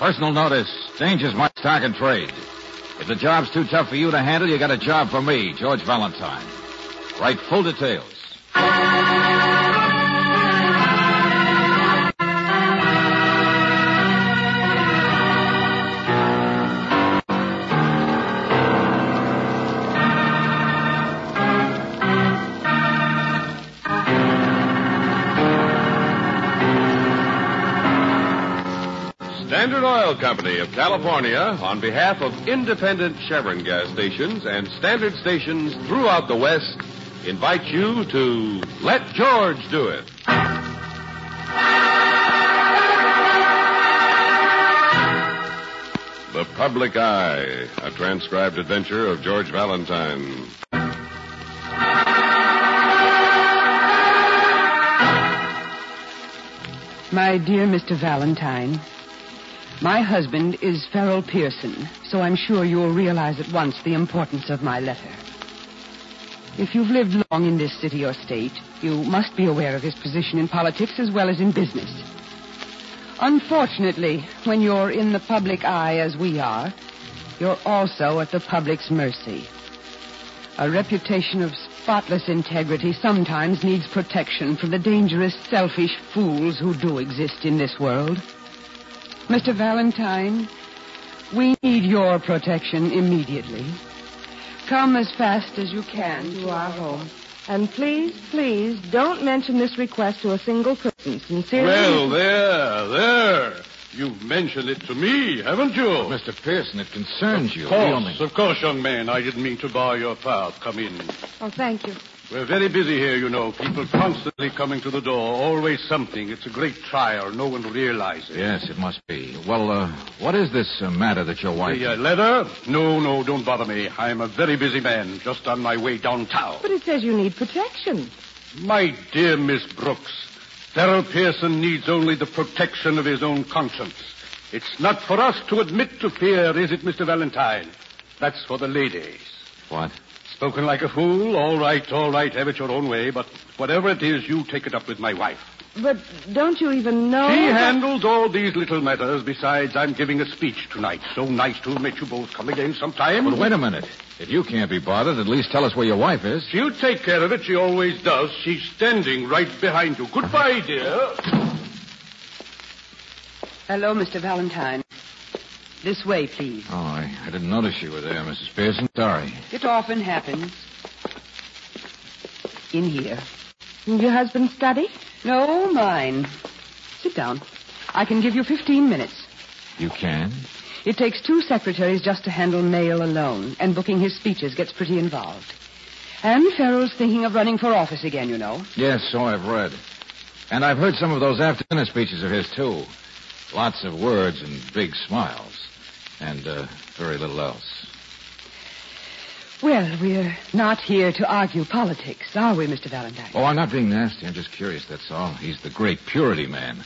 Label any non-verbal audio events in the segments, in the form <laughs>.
Personal notice. Danger's my stock and trade. If the job's too tough for you to handle, you got a job for me, George Valentine. Write full details. Standard Oil Company of California, on behalf of independent Chevron gas stations and standard stations throughout the West, invite you to Let George Do It. The Public Eye, a transcribed adventure of George Valentine. My dear Mr. Valentine, my husband is Farrell Pearson, so I'm sure you'll realize at once the importance of my letter. If you've lived long in this city or state, you must be aware of his position in politics as well as in business. Unfortunately, when you're in the public eye as we are, you're also at the public's mercy. A reputation of spotless integrity sometimes needs protection from the dangerous, selfish fools who do exist in this world. Mr. Valentine, we need your protection immediately. Come as fast as you can to our home. And please, please, don't mention this request to a single person. Sincerely. Well, there, there. You've mentioned it to me, haven't you? Mr. Pearson, it concerns you. Of We course, only- of course, young man. I didn't mean to bar your path. Come in. Oh, thank you. We're very busy here, you know. People constantly coming to the door. Always something. It's a great trial. No one realizes. Yes, it must be. Well, uh, what is this uh, matter that your wife... The uh, letter? No, no, don't bother me. I'm a very busy man, just on my way downtown. But it says you need protection. My dear Miss Brooks, Farrell Pearson needs only the protection of his own conscience. It's not for us to admit to fear, is it, Mr. Valentine? That's for the ladies. What? Spoken like a fool? All right, all right, have it your own way, but whatever it is, you take it up with my wife. But don't you even know? She that- handles all these little matters. Besides, I'm giving a speech tonight. So nice to meet you both. Come again sometime. But wait a minute. If you can't be bothered, at least tell us where your wife is. She'll take care of it. She always does. She's standing right behind you. Goodbye, dear. Hello, Mr. Valentine. This way, please. Oh, I, I didn't notice you were there, Mrs. Pearson. Sorry. It often happens. In here. Your husband's study? No, mine. Sit down. I can give you 15 minutes. You can? It takes two secretaries just to handle mail alone, and booking his speeches gets pretty involved. And Farrell's thinking of running for office again, you know. Yes, so I've read. And I've heard some of those after-dinner speeches of his, too. Lots of words and big smiles. And, uh, very little else. Well, we're not here to argue politics, are we, Mr. Valentine? Oh, I'm not being nasty. I'm just curious, that's all. He's the great purity man.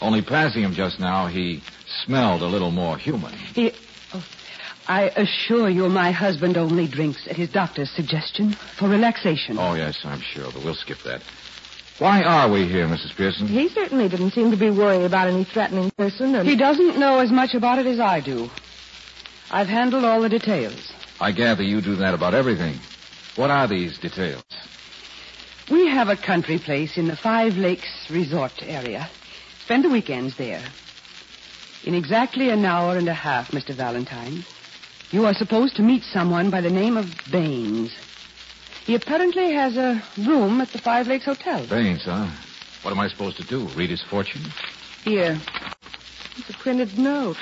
Only passing him just now, he smelled a little more human. He. Oh, I assure you, my husband only drinks at his doctor's suggestion for relaxation. Oh, yes, I'm sure, but we'll skip that. Why are we here, Mrs. Pearson? He certainly didn't seem to be worried about any threatening person. And He doesn't know as much about it as I do. I've handled all the details. I gather you do that about everything. What are these details? We have a country place in the Five Lakes resort area. Spend the weekends there. In exactly an hour and a half, Mr. Valentine, you are supposed to meet someone by the name of Baines. He apparently has a room at the Five Lakes Hotel. Baines, huh? What am I supposed to do? Read his fortune? Here. it's a printed note.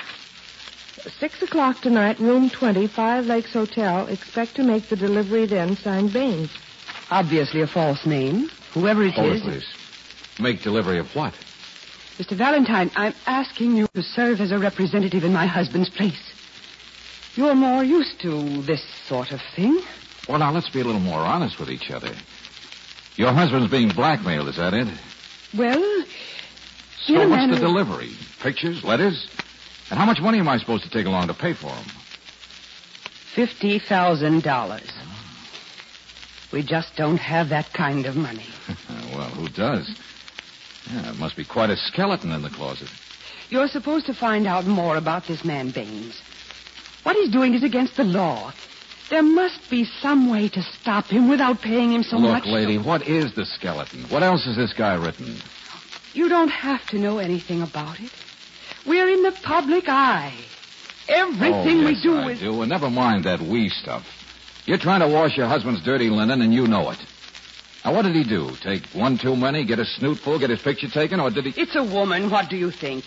Six o'clock tonight, room 20, Five Lakes Hotel. Expect to make the delivery then, signed Baines. Obviously a false name. Whoever it Hold is. it, please. Make delivery of what? Mr. Valentine, I'm asking you to serve as a representative in my husband's place. You're more used to this sort of thing. Well, now, let's be a little more honest with each other. Your husband's being blackmailed, is that it? Well, So what's the is- delivery? Pictures? Letters? And how much money am I supposed to take along to pay for them? fifty thousand dollars. We just don't have that kind of money. <laughs> well, who does? Yeah, it must be quite a skeleton in the closet. You're supposed to find out more about this man Baines. What he's doing is against the law. There must be some way to stop him without paying him so Look, much. Look, lady, what is the skeleton? What else has this guy written? You don't have to know anything about it. We're in the public eye. Everything oh, we yes, do I is. do. And never mind that we stuff. You're trying to wash your husband's dirty linen, and you know it. Now, what did he do? Take one too many, get a snoot full, get his picture taken, or did he... It's a woman. What do you think?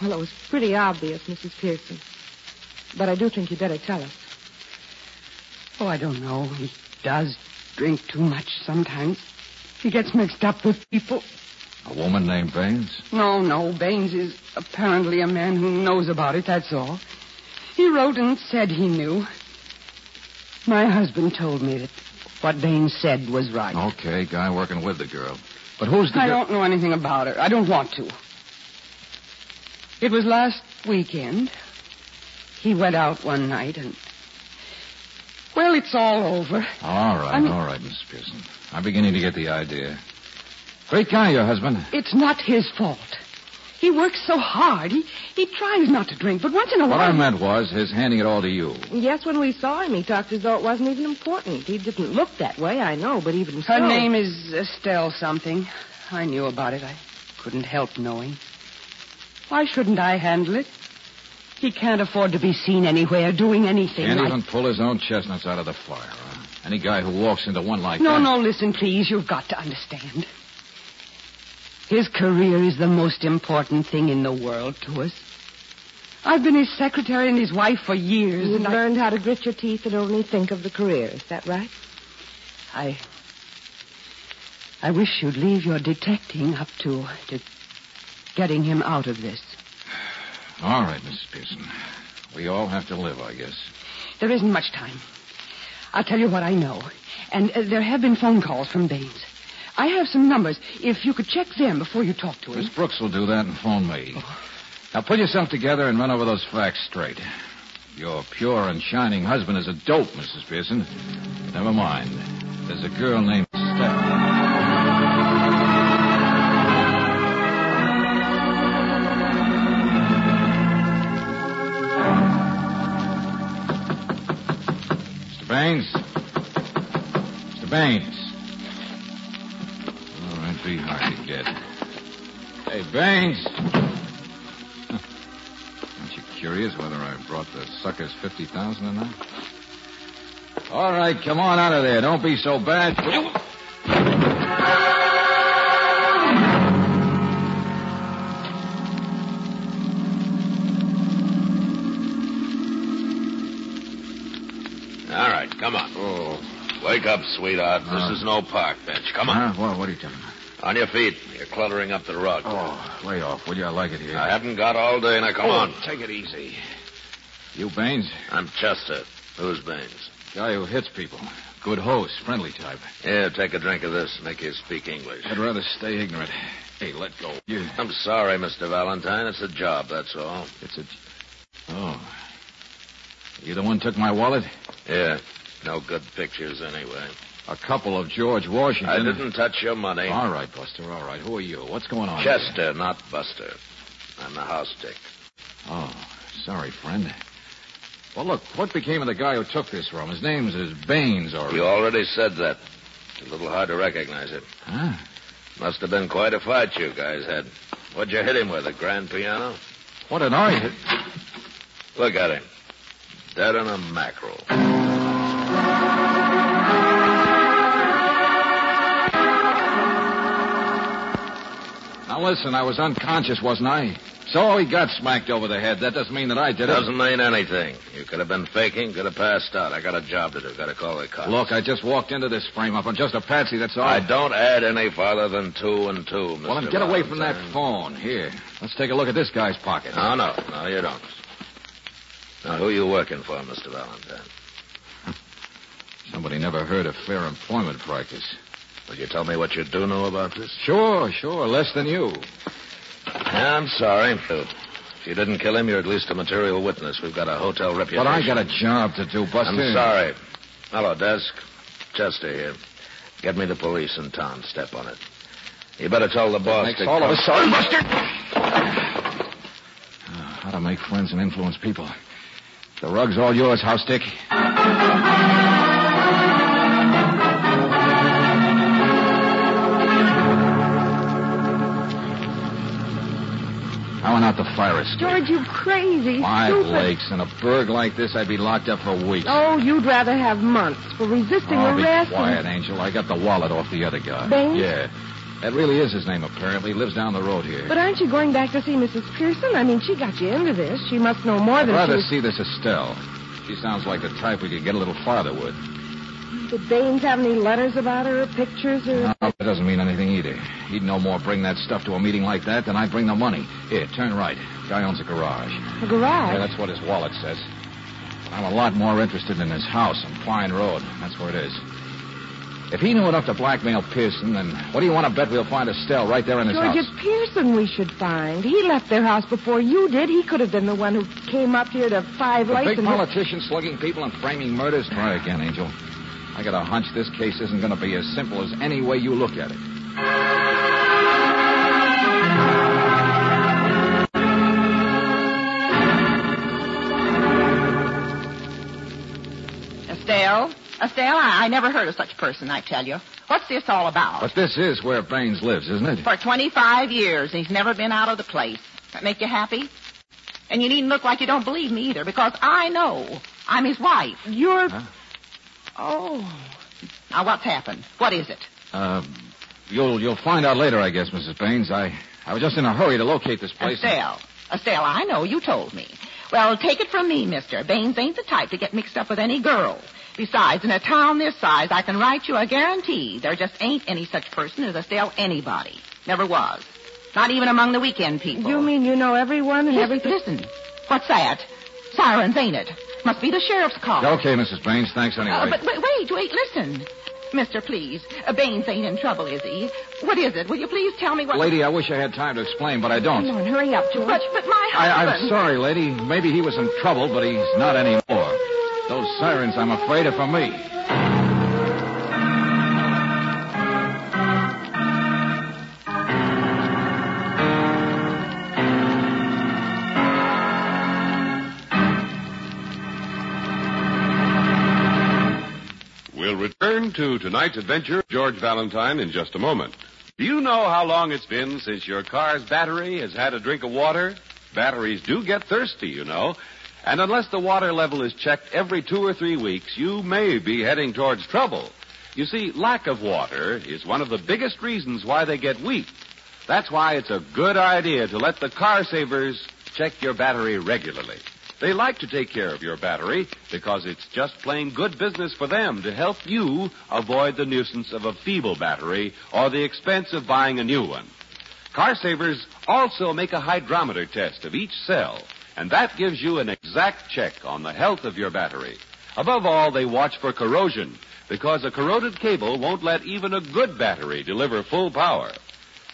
Well, it was pretty obvious, Mrs. Pearson. But I do think you'd better tell us. Oh, I don't know. He does drink too much sometimes. He gets mixed up with people. A woman named Baines? No, no. Baines is apparently a man who knows about it, that's all. He wrote and said he knew. My husband told me that what Baines said was right. Okay, guy working with the girl. But who's the I don't know anything about her. I don't want to. It was last weekend. He went out one night and. Well, it's all over. All right, I'm- all right, Mrs. Pearson. I'm beginning to get the idea. Great guy, your husband. It's not his fault. He works so hard. He he tries not to drink, but once in a while. What. I meant was his handing it all to you. Yes, when we saw him, he talked as though it wasn't even important. He didn't look that way, I know, but even so. Her name is Estelle something. I knew about it. I couldn't help knowing. Why shouldn't I handle it? He can't afford to be seen anywhere doing anything. Can't like- even pull his own chestnuts out of the fire. Huh? Any guy who walks into one like No, that. No, no, listen, please. You've got to understand. His career is the most important thing in the world to us. I've been his secretary and his wife for years, You've and I, learned how to grit your teeth and only think of the career. Is that right? I, I wish you'd leave your detecting up to, to getting him out of this. All right, Mrs. Pearson. We all have to live, I guess. There isn't much time. I'll tell you what I know. And uh, there have been phone calls from Baines. I have some numbers. If you could check them before you talk to him. Miss Brooks will do that and phone me. Now pull yourself together and run over those facts straight. Your pure and shining husband is a dope, Mrs. Pearson. Never mind. There's a girl named Steph. Mr. Baines? Mr. Baines? That'd hard to get. Hey, Baines! Aren't you curious whether I brought the suckers 50000 or not? All right, come on out of there. Don't be so bad. All right, come on. Oh. Wake up, sweetheart. Uh. This is no park bench. Come on. Huh? What, what are you talking about? On your feet. You're cluttering up the rug. Oh, lay off, will you? I like it here. I haven't got all day. Now, come Oh, on. Take it easy. You Baines? I'm Chester. Who's Baines? Guy who hits people. Good host, friendly type. Here, take a drink of this. Make you speak English. I'd rather stay ignorant. Hey, let go. You. I'm sorry, Mr. Valentine. It's a job, that's all. It's a. Oh. You the one took my wallet? Yeah. No good pictures, anyway. A couple of George Washington. I didn't touch your money. All right, Buster. All right. Who are you? What's going on? here? Chester, not Buster. I'm the house dick. Oh, sorry, friend. Well, look, what became of the guy who took this room? His name's is Baines, or You already said that. It's a little hard to recognize it. Huh? Must have been quite a fight you guys had. What'd you hit him with, a grand piano? What an I hit. Look at him. Dead on a mackerel. Now listen, I was unconscious, wasn't I? So he got smacked over the head. That doesn't mean that I did it. Doesn't mean anything. You could have been faking, could have passed out. I got a job to do. Got to call the cops. Look, I just walked into this frame up. I'm just a patsy, that's all. I don't add any farther than two and two, Mr. Well, then get away from that phone. Here, let's take a look at this guy's pocket. No, no, no, you don't. Now, who are you working for, Mr. Valentine? Somebody never heard of fair employment practice. Will you tell me what you do know about this? Sure, sure, less than you. Yeah, I'm sorry. If you didn't kill him, you're at least a material witness. We've got a hotel reputation. But I got a job to do, Buster. I'm sorry. Hello, desk. Chester here. Get me the police in town. Step on it. You better tell the boss Makes to all of us sorry, Buster. Ah, how to make friends and influence people. The rug's all yours, House Dick. Went out to fire escape. George, you crazy, Five stupid. lakes in a burg like this, I'd be locked up for weeks. Oh, you'd rather have months for resisting Oh, be arrest. and- quiet, Angel. I got the wallet off the other guy. Baines? Yeah. That really is his name, apparently. He lives down the road here. But aren't you going back to see Mrs. Pearson? I mean, she got you into this. She must know more than. I'd than rather she... see this Estelle. She sounds like the type we could get a little farther with. Did Baines have any letters about her or pictures or... No, that doesn't mean anything either. He'd no more bring that stuff to a meeting like that than I bring the money. Here, turn right. Guy owns a garage. A garage? Yeah, that's what his wallet says. I'm a lot more interested in his house on Pine Road. That's where it is. If he knew enough to blackmail Pearson, then what do you want to bet we'll find Estelle right there in his house? George, house? it's Pearson we should find. He left their house before you did. He could have been the one who came up here to Five The Lakes big and... politician slugging people and framing murders? Try again, Angel. I got a hunch this case isn't going to be as simple as any way you look at it. Estelle? Estelle, I, I never heard of such a person, I tell you. What's this all about? But this is where Baines lives, isn't it? For 25 years, and he's never been out of the place. That make you happy? And you needn't look like you don't believe me either, because I know. I'm his wife. You're... Huh? Oh. Now, what's happened? What is it? Uh, you'll you'll find out later, I guess, Mrs. Baines. I I was just in a hurry to locate this place. Estelle. Estelle, I know. You told me. Well, take it from me, mister. Baines ain't the type to get mixed up with any girl. Besides, in a town this size, I can write you a guarantee there just ain't any such person as Estelle anybody. Never was. Not even among the weekend people. You mean you know everyone and Listen, everything? listen. What's that? Sirens, ain't it? Must be the sheriff's car. Okay, Mrs. Baines. Thanks anyway. Uh, but, but wait, wait, listen. Mister, please. Uh, Baines ain't in trouble, is he? What is it? Will you please tell me what... Lady, I wish I had time to explain, but I don't. Come on, hurry up, George. But, but my I, husband... I'm sorry, lady. Maybe he was in trouble, but he's not anymore. Those sirens, I'm afraid, are for me. To tonight's adventure George Valentine in just a moment. Do you know how long it's been since your car's battery has had a drink of water? Batteries do get thirsty, you know. And unless the water level is checked every two or three weeks, you may be heading towards trouble. You see, lack of water is one of the biggest reasons why they get weak. That's why it's a good idea to let the car savers check your battery regularly. They like to take care of your battery because it's just plain good business for them to help you avoid the nuisance of a feeble battery or the expense of buying a new one. Car savers also make a hydrometer test of each cell, and that gives you an exact check on the health of your battery. Above all, they watch for corrosion because a corroded cable won't let even a good battery deliver full power.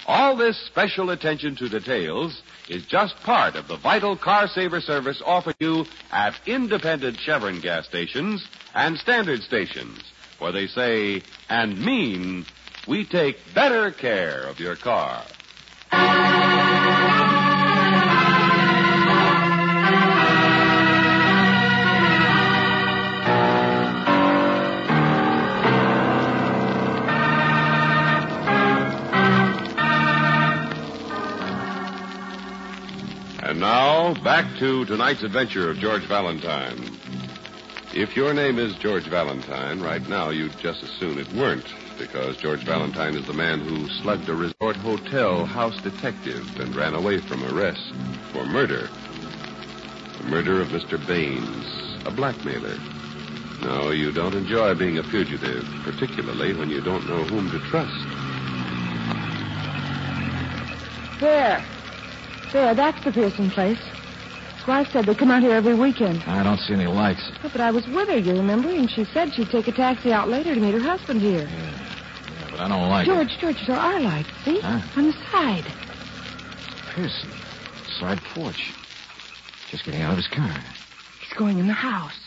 All this special attention to details is just part of the vital car saver service offered you at independent Chevron gas stations and standard stations, where they say and mean we take better care of your car. And now, back to tonight's adventure of George Valentine. If your name is George Valentine, right now you'd just as soon it weren't, because George Valentine is the man who slugged a resort hotel house detective and ran away from arrest for murder. The murder of Mr. Baines, a blackmailer. No, you don't enjoy being a fugitive, particularly when you don't know whom to trust. There. There, that's the Pearson place. His wife said they come out here every weekend. I don't see any lights. Oh, but I was with her, you remember? And she said she'd take a taxi out later to meet her husband here. Yeah, yeah but I don't like it. George, George, there are lights, see? Huh? On the side. Pearson. Side porch. Just getting out of his car. He's going in the house.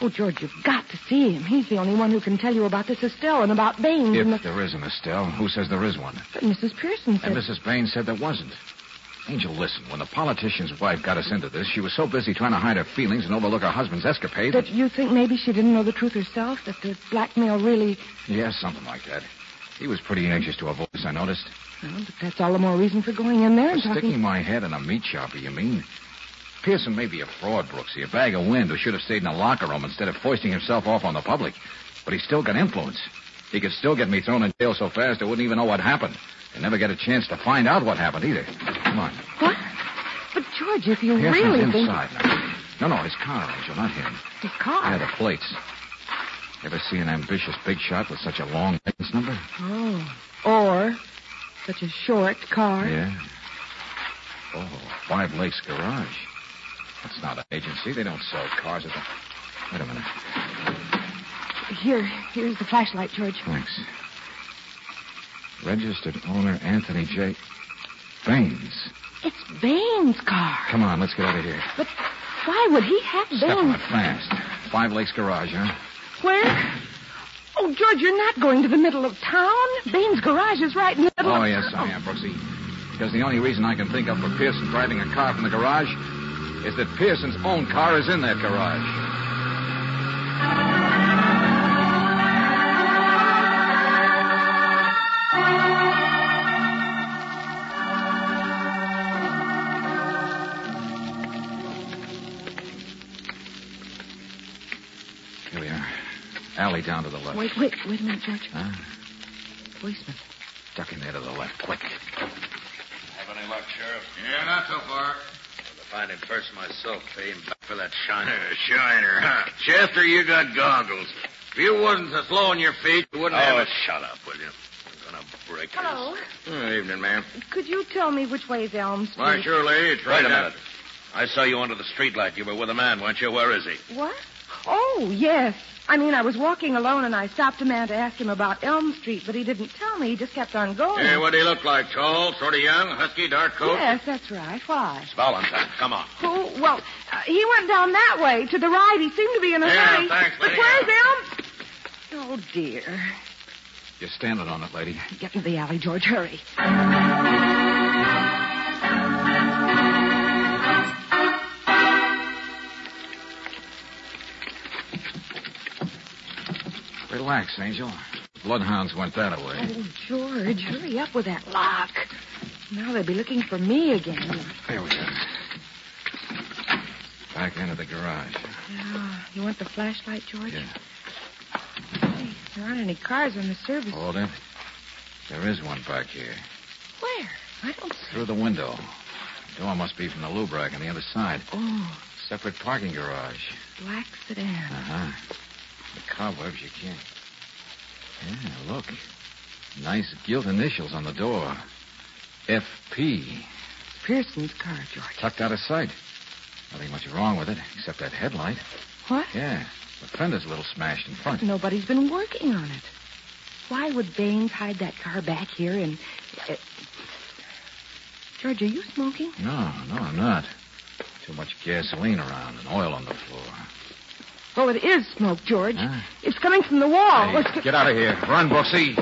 Oh, George, you've got to see him. He's the only one who can tell you about this Estelle and about Baines If the... there is an Estelle, who says there is one? But Mrs. Pearson said... And Mrs. Baines said there wasn't. Angel, listen. When the politician's wife got us into this, she was so busy trying to hide her feelings and overlook her husband's escapade. That you think maybe she didn't know the truth herself? That the blackmail really. Yeah, something like that. He was pretty anxious to avoid us, I noticed. Well, but that's all the more reason for going in there and talking. sticking my head in a meat shopper, you mean? Pearson may be a fraud, Brooksy, a bag of wind who should have stayed in a locker room instead of foisting himself off on the public. But he's still got influence. He could still get me thrown in jail so fast I wouldn't even know what happened. And never get a chance to find out what happened either. Come on. What? But, George, if you Pearson's really think. inside now. No, no, his car, Angel, not him. His car. Yeah, the plates. Ever see an ambitious big shot with such a long license number? Oh. Or such a short car. Yeah. Oh, Five Lakes Garage. That's not an agency. They don't sell cars at the. Wait a minute. Here, here's the flashlight, George. Thanks. Registered owner Anthony J. Baines. It's Baines' car. Come on, let's get out of here. But why would he have Step on it fast. Five Lakes Garage, huh? Where? Oh, George, you're not going to the middle of town. Baines' garage is right in the middle Oh, yes, I am, Brooksy. Because the only reason I can think of for Pearson driving a car from the garage is that Pearson's own car is in that garage. Down to the left. Wait, wait, wait a minute, George. Huh? Policeman. Duck in there to the left, quick. Have any luck, Sheriff? Yeah, not so far. To find him first myself, pay him back for that shiner. <laughs> shiner, huh? Chester, you got goggles. If you wasn't so slow on your feet, you wouldn't have Oh, shut up, will you? I'm gonna break Hello. this. Good evening, ma'am. Could you tell me which way is Elm Street? Why, surely. It's Wait right a down- minute. I saw you under the streetlight. You were with a man, weren't you? Where is he? What? Oh, yes. I mean, I was walking alone and I stopped a man to ask him about Elm Street, but he didn't tell me. He just kept on going. Hey, what do he look like? Tall, sort of young, husky, dark coat? Yes, that's right. Why? It's Valentine. Come on. Who? Well, uh, he went down that way to the right. He seemed to be in a Yeah, hurry. thanks, but lady. where's Elm? Oh dear. You're standing on it, lady. Get into the alley, George. Hurry. Relax, Angel. Bloodhounds went that away. Oh, George, hurry up with that lock. Now they'll be looking for me again. There we go. Back into the garage. Yeah. You want the flashlight, George? Yeah. Hey, there aren't any cars on the service. Hold it. There is one back here. Where? I don't see. Through the window. The door must be from the lube rack on the other side. Oh, Separate parking garage. black sedan. Uh-huh. The cobwebs you can't. Yeah, look. Nice gilt initials on the door. FP. Pearson's car, George. Tucked out of sight. Nothing much wrong with it, except that headlight. What? Yeah. The fender's a little smashed in front. Nobody's been working on it. Why would Baines hide that car back here and. Uh... George, are you smoking? No, no, I'm not. Too much gasoline around and oil on the floor. Oh, it is smoke, George. Huh? It's coming from the wall. Hey, Let's get... out of here. Run, Brooksy.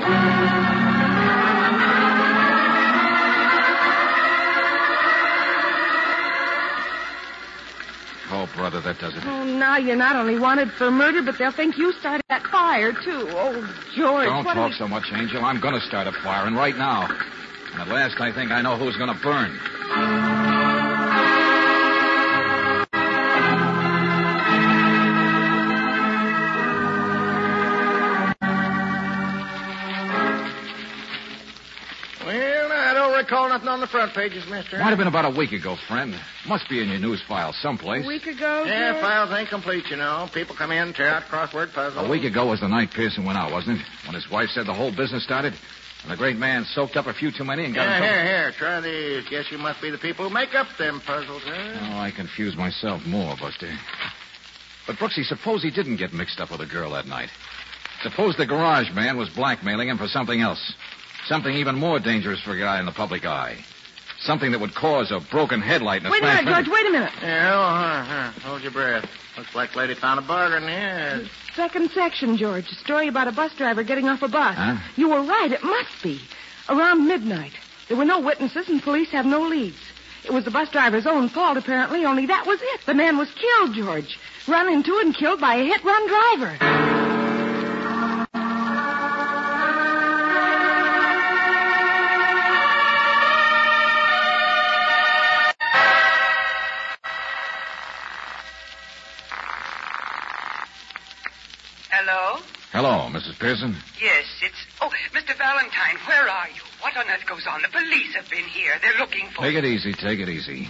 Oh, brother, that does it. Oh, now you're not only wanted for murder, but they'll think you started that fire, too. Oh, George. Don't talk so much, Angel. I'm going to start a fire, and right now. And at last, I think I know who's going to burn. Nothing on the front pages, mister. Might have been about a week ago, friend. Must be in your news file someplace. A week ago, Yeah, George? files ain't complete, you know. People come in, tear out crossword puzzles. A week ago was the night Pearson went out, wasn't it? When his wife said the whole business started? And the great man soaked up a few too many and got Yeah, in trouble. here, here. Try these. Guess you must be the people who make up them puzzles, huh? Oh, I confuse myself more, Buster. But, Brooksy, suppose he didn't get mixed up with a girl that night. Suppose the garage man was blackmailing him for something else. Something even more dangerous for a guy in the public eye. Something that would cause a broken headlight and a Wait a minute, George. Wait a minute. Yeah, oh, huh, huh. Hold your breath. Looks like lady found a bargain here. Second section, George. A story about a bus driver getting off a bus. Huh? You were right. It must be. Around midnight. There were no witnesses, and police have no leads. It was the bus driver's own fault, apparently, only that was it. The man was killed, George. Run into and killed by a hit-run driver. Hello? Mrs. Pearson. Yes, it's. Oh, Mr. Valentine, where are you? What on earth goes on? The police have been here. They're looking for Take it easy, take it easy.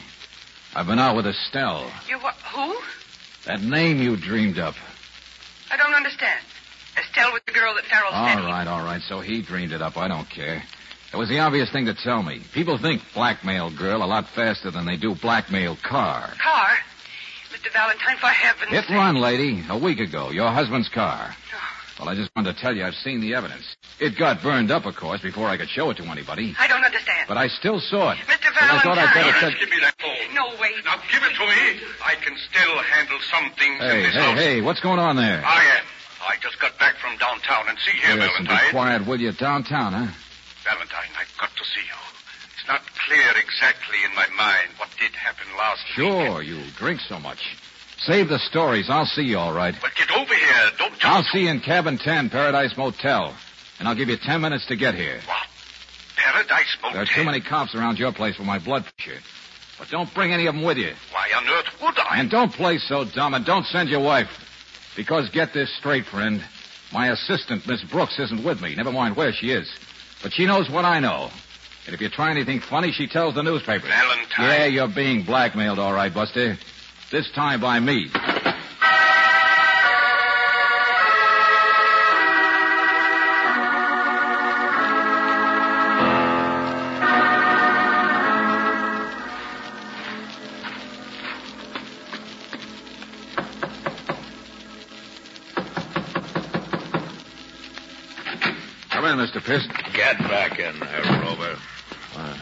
I've been out with Estelle. You what? Who? That name you dreamed up. I don't understand. Estelle was the girl that Farrell All said. he- right, all right. So he dreamed it up. I don't care. It was the obvious thing to tell me. People think blackmail girl a lot faster than they do blackmail car. Car? Mr. Valentine, for heaven's Hit sake. run, lady. A week ago. Your husband's car. Oh, Well, I just wanted to tell you I've seen the evidence. It got burned up, of course, before I could show it to anybody. I don't understand. But I still saw it. Mr. And I thought I'd better Valentine. tell... Give me that phone. No, wait. Now give it to me. I can still handle some things in Hey, this hey, house. hey, what's going on there? I am. I just got back from downtown and see here, Listen, be quiet, will you? Downtown, huh? Valentine, I've got to see you. It's not clear exactly in my mind what did happen last night. Sure, you drink so much. Save the stories. I'll see you all right. But get over here. Don't just... I'll see you in cabin 10, Paradise Motel. And I'll give you 10 minutes to get here. What? Paradise Motel? There are too many cops around your place for my blood pressure. But don't bring any of them with you. Why on earth would I? And don't play so dumb, and don't send your wife. Because get this straight, friend. My assistant, Miss Brooks, isn't with me. Never mind where she is. But she knows what I know. And if you try anything funny, she tells the newspapers. Valentine. Yeah, you're being blackmailed, all right, Buster. This time by me. Come in, Mr. Pearson. Get back in there, Rover. Uh,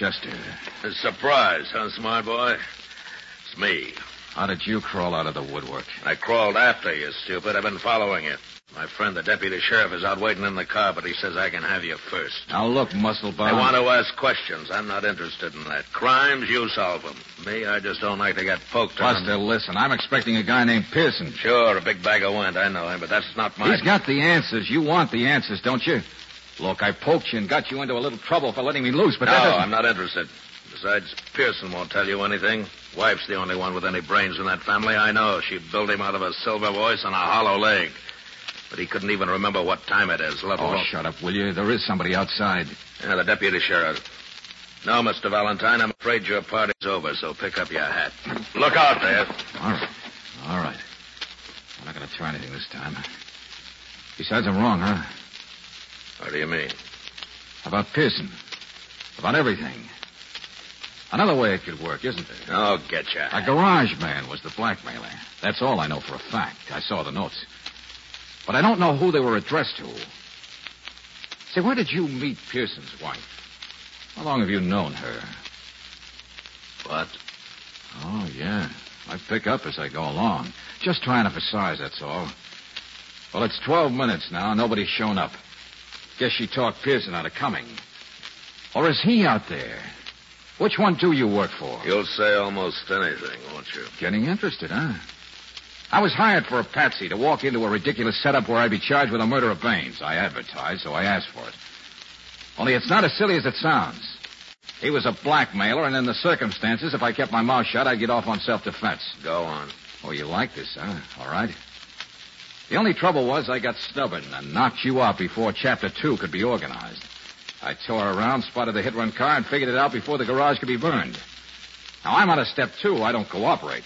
Chester, A surprise, huh, smart boy? It's me. How did you crawl out of the woodwork? I crawled after you, stupid. I've been following you. My friend, the deputy sheriff, is out waiting in the car, but he says I can have you first. Now look, Muscle musclebound. I want to ask questions. I'm not interested in that. Crimes, you solve them. Me, I just don't like to get poked on. Buster, listen. I'm expecting a guy named Pearson. Sure, a big bag of wind. I know him, but that's not my... He's got the answers. You want the answers, don't you? Look, I poked you and got you into a little trouble for letting me loose, but no, that doesn't... I'm not interested. Besides, Pearson won't tell you anything. Wife's the only one with any brains in that family. I know. She built him out of a silver voice and a hollow leg. But he couldn't even remember what time it is, let Oh, alone... shut up, will you? There is somebody outside. Yeah, the deputy sheriff. No, Mr. Valentine, I'm afraid your party's over, so pick up your hat. Look out there. All right. All right. I'm not going to try anything this time. Besides, I'm wrong, huh? What do you mean? About Pearson. About everything. Another way it could work, isn't there? Oh, get ya. A garage man was the blackmailer. That's all I know for a fact. I saw the notes. But I don't know who they were addressed to. Say, where did you meet Pearson's wife? How long have you known her? What? Oh, yeah. I pick up as I go along. Just trying to emphasize, that's all. Well, it's 12 minutes now. Nobody's shown up. Guess she talked Pearson out of coming. Or is he out there? Which one do you work for? You'll say almost anything, won't you? Getting interested, huh? I was hired for a patsy to walk into a ridiculous setup where I'd be charged with the murder of Baines. I advertised, so I asked for it. Only it's not as silly as it sounds. He was a blackmailer, and in the circumstances, if I kept my mouth shut, I'd get off on self-defense. Go on. Oh, you like this, huh? All right. The only trouble was I got stubborn and knocked you out before Chapter 2 could be organized. I tore around, spotted the hit-run car, and figured it out before the garage could be burned. Now, I'm on a Step 2. I don't cooperate.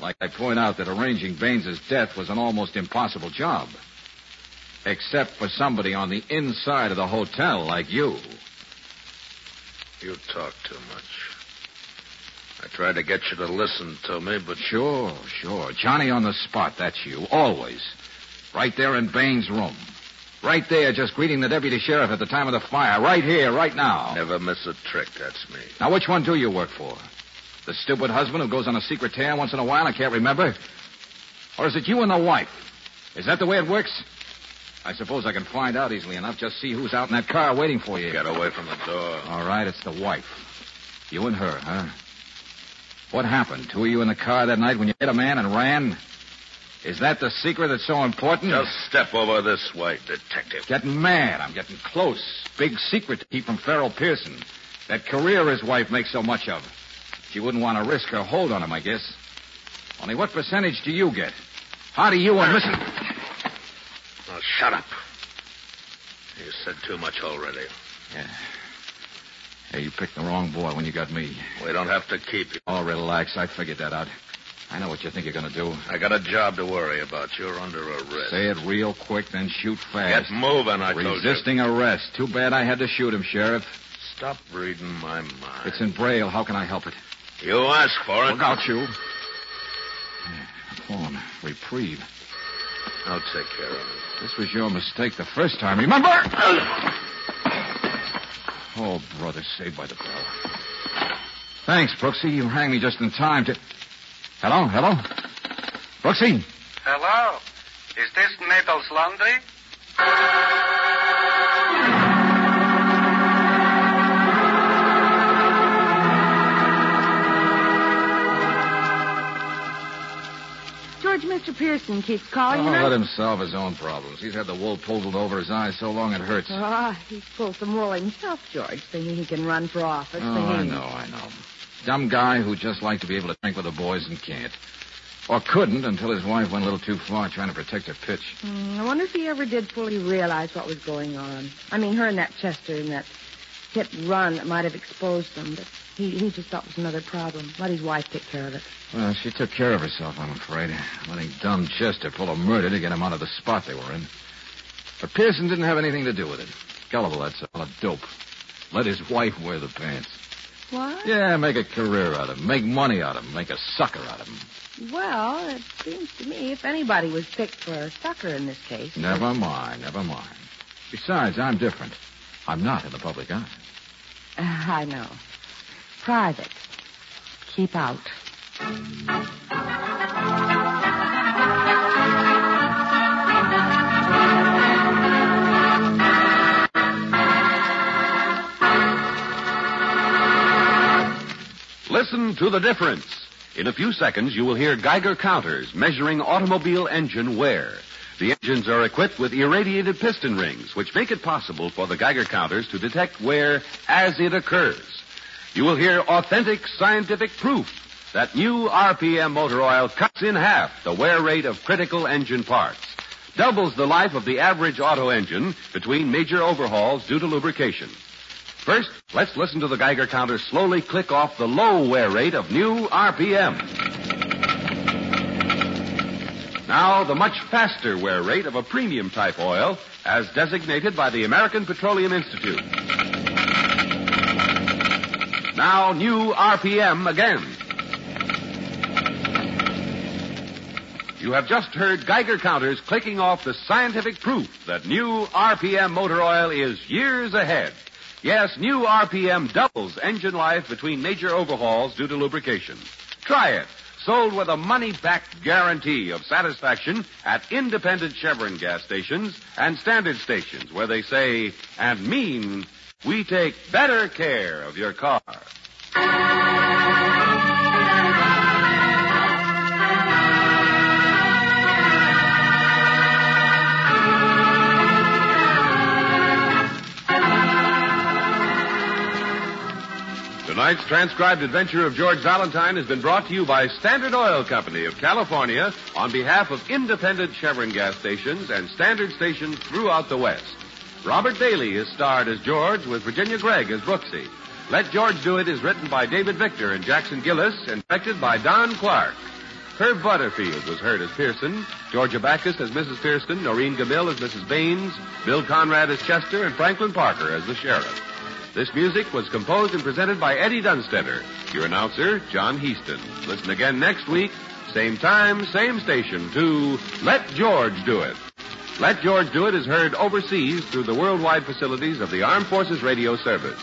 Like I point out that arranging Baines's death was an almost impossible job. Except for somebody on the inside of the hotel like you. You talk too much. I tried to get you to listen to me, but Sure, sure. Johnny on the spot, that's you. Always. Right there in Baines' room. Right there, just greeting the deputy sheriff at the time of the fire. Right here, right now. never miss a trick. That's me. Now, which one do you work for? The stupid husband who goes on a secret tear once in a while and can't remember? Or is it you and the wife? Is that the way it works? I suppose I can find out easily enough. Just see who's out in that car waiting for you. Get away from the door. All right, it's the wife. You and her, huh? What happened? Two of you in the car that night when you hit a man and ran? Is that the secret that's so important? Just step over this way, detective. Getting mad. I'm getting close. Big secret to keep from Farrell Pearson. That career his wife makes so much of. She wouldn't want to risk her hold on him, I guess. Only what percentage do you get? How do you and Mrs. Oh, shut up. You said too much already. Yeah. Hey, you picked the wrong boy when you got me. We don't have to keep you. Oh, relax. I figured that out. I know what you think you're going to do. I got a job to worry about. You're under arrest. Say it real quick, then shoot fast. Get moving, I told you. Resisting arrest. Too bad I had to shoot him, Sheriff. Stop reading my mind. It's in Braille. How can I help it? You ask for it. Look out, you. Phone. Reprieve. I'll take care of it. This was your mistake the first time, remember? Oh, brother, saved by the bell. Thanks, Brooksy. You rang me just in time to. Hello, hello? Brooksy? Hello? Is this Mabel's laundry? George, Mr. Pearson keeps calling. Oh, and I- let him solve his own problems. He's had the wool pulled over his eyes so long it hurts. Ah, he's pulled some wool himself, George, thinking he can run for office. Oh, thinking... I know, I know. Dumb guy who just liked to be able to drink with the boys and can't. Or couldn't until his wife went a little too far trying to protect her pitch. Hmm, I wonder if he ever did fully realize what was going on. I mean, her and that Chester and that hit run that might have exposed them, but he, he just thought it was another problem. Let his wife take care of it. Well, she took care of herself, I'm afraid. Letting dumb Chester pull a murder to get him out of the spot they were in. But Pearson didn't have anything to do with it. Gullible, that's all. A dope. Let his wife wear the pants. What? Yeah, make a career out of him. Make money out of him. Make a sucker out of him. Well, it seems to me if anybody was picked for a sucker in this case. Never mind, never mind. Besides, I'm different. I'm not in the public eye. <laughs> I know. Private. Keep out. Listen to the difference. In a few seconds, you will hear Geiger counters measuring automobile engine wear. The engines are equipped with irradiated piston rings, which make it possible for the Geiger counters to detect wear as it occurs. You will hear authentic scientific proof that new RPM motor oil cuts in half the wear rate of critical engine parts, doubles the life of the average auto engine between major overhauls due to lubrication. First, let's listen to the Geiger counter slowly click off the low wear rate of new RPM. Now, the much faster wear rate of a premium type oil as designated by the American Petroleum Institute. Now, new RPM again. You have just heard Geiger counters clicking off the scientific proof that new RPM motor oil is years ahead. Yes, new RPM doubles engine life between major overhauls due to lubrication. Try it. Sold with a money back guarantee of satisfaction at independent Chevron gas stations and standard stations where they say and mean we take better care of your car. Tonight's transcribed adventure of George Valentine has been brought to you by Standard Oil Company of California on behalf of independent Chevron gas stations and standard stations throughout the West. Robert Bailey is starred as George with Virginia Gregg as Brooksy. Let George Do It is written by David Victor and Jackson Gillis and directed by Don Clark. Herb Butterfield was heard as Pearson, Georgia Backus as Mrs. Pearson, Noreen Gammill as Mrs. Baines, Bill Conrad as Chester, and Franklin Parker as the sheriff. This music was composed and presented by Eddie Dunstedter. Your announcer, John Heistand. Listen again next week, same time, same station, to Let George Do It. Let George Do It is heard overseas through the worldwide facilities of the Armed Forces Radio Service.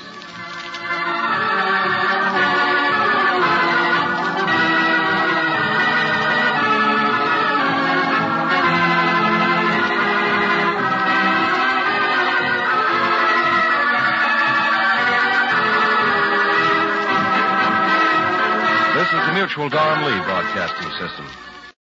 Virtual Don Lee broadcasting system.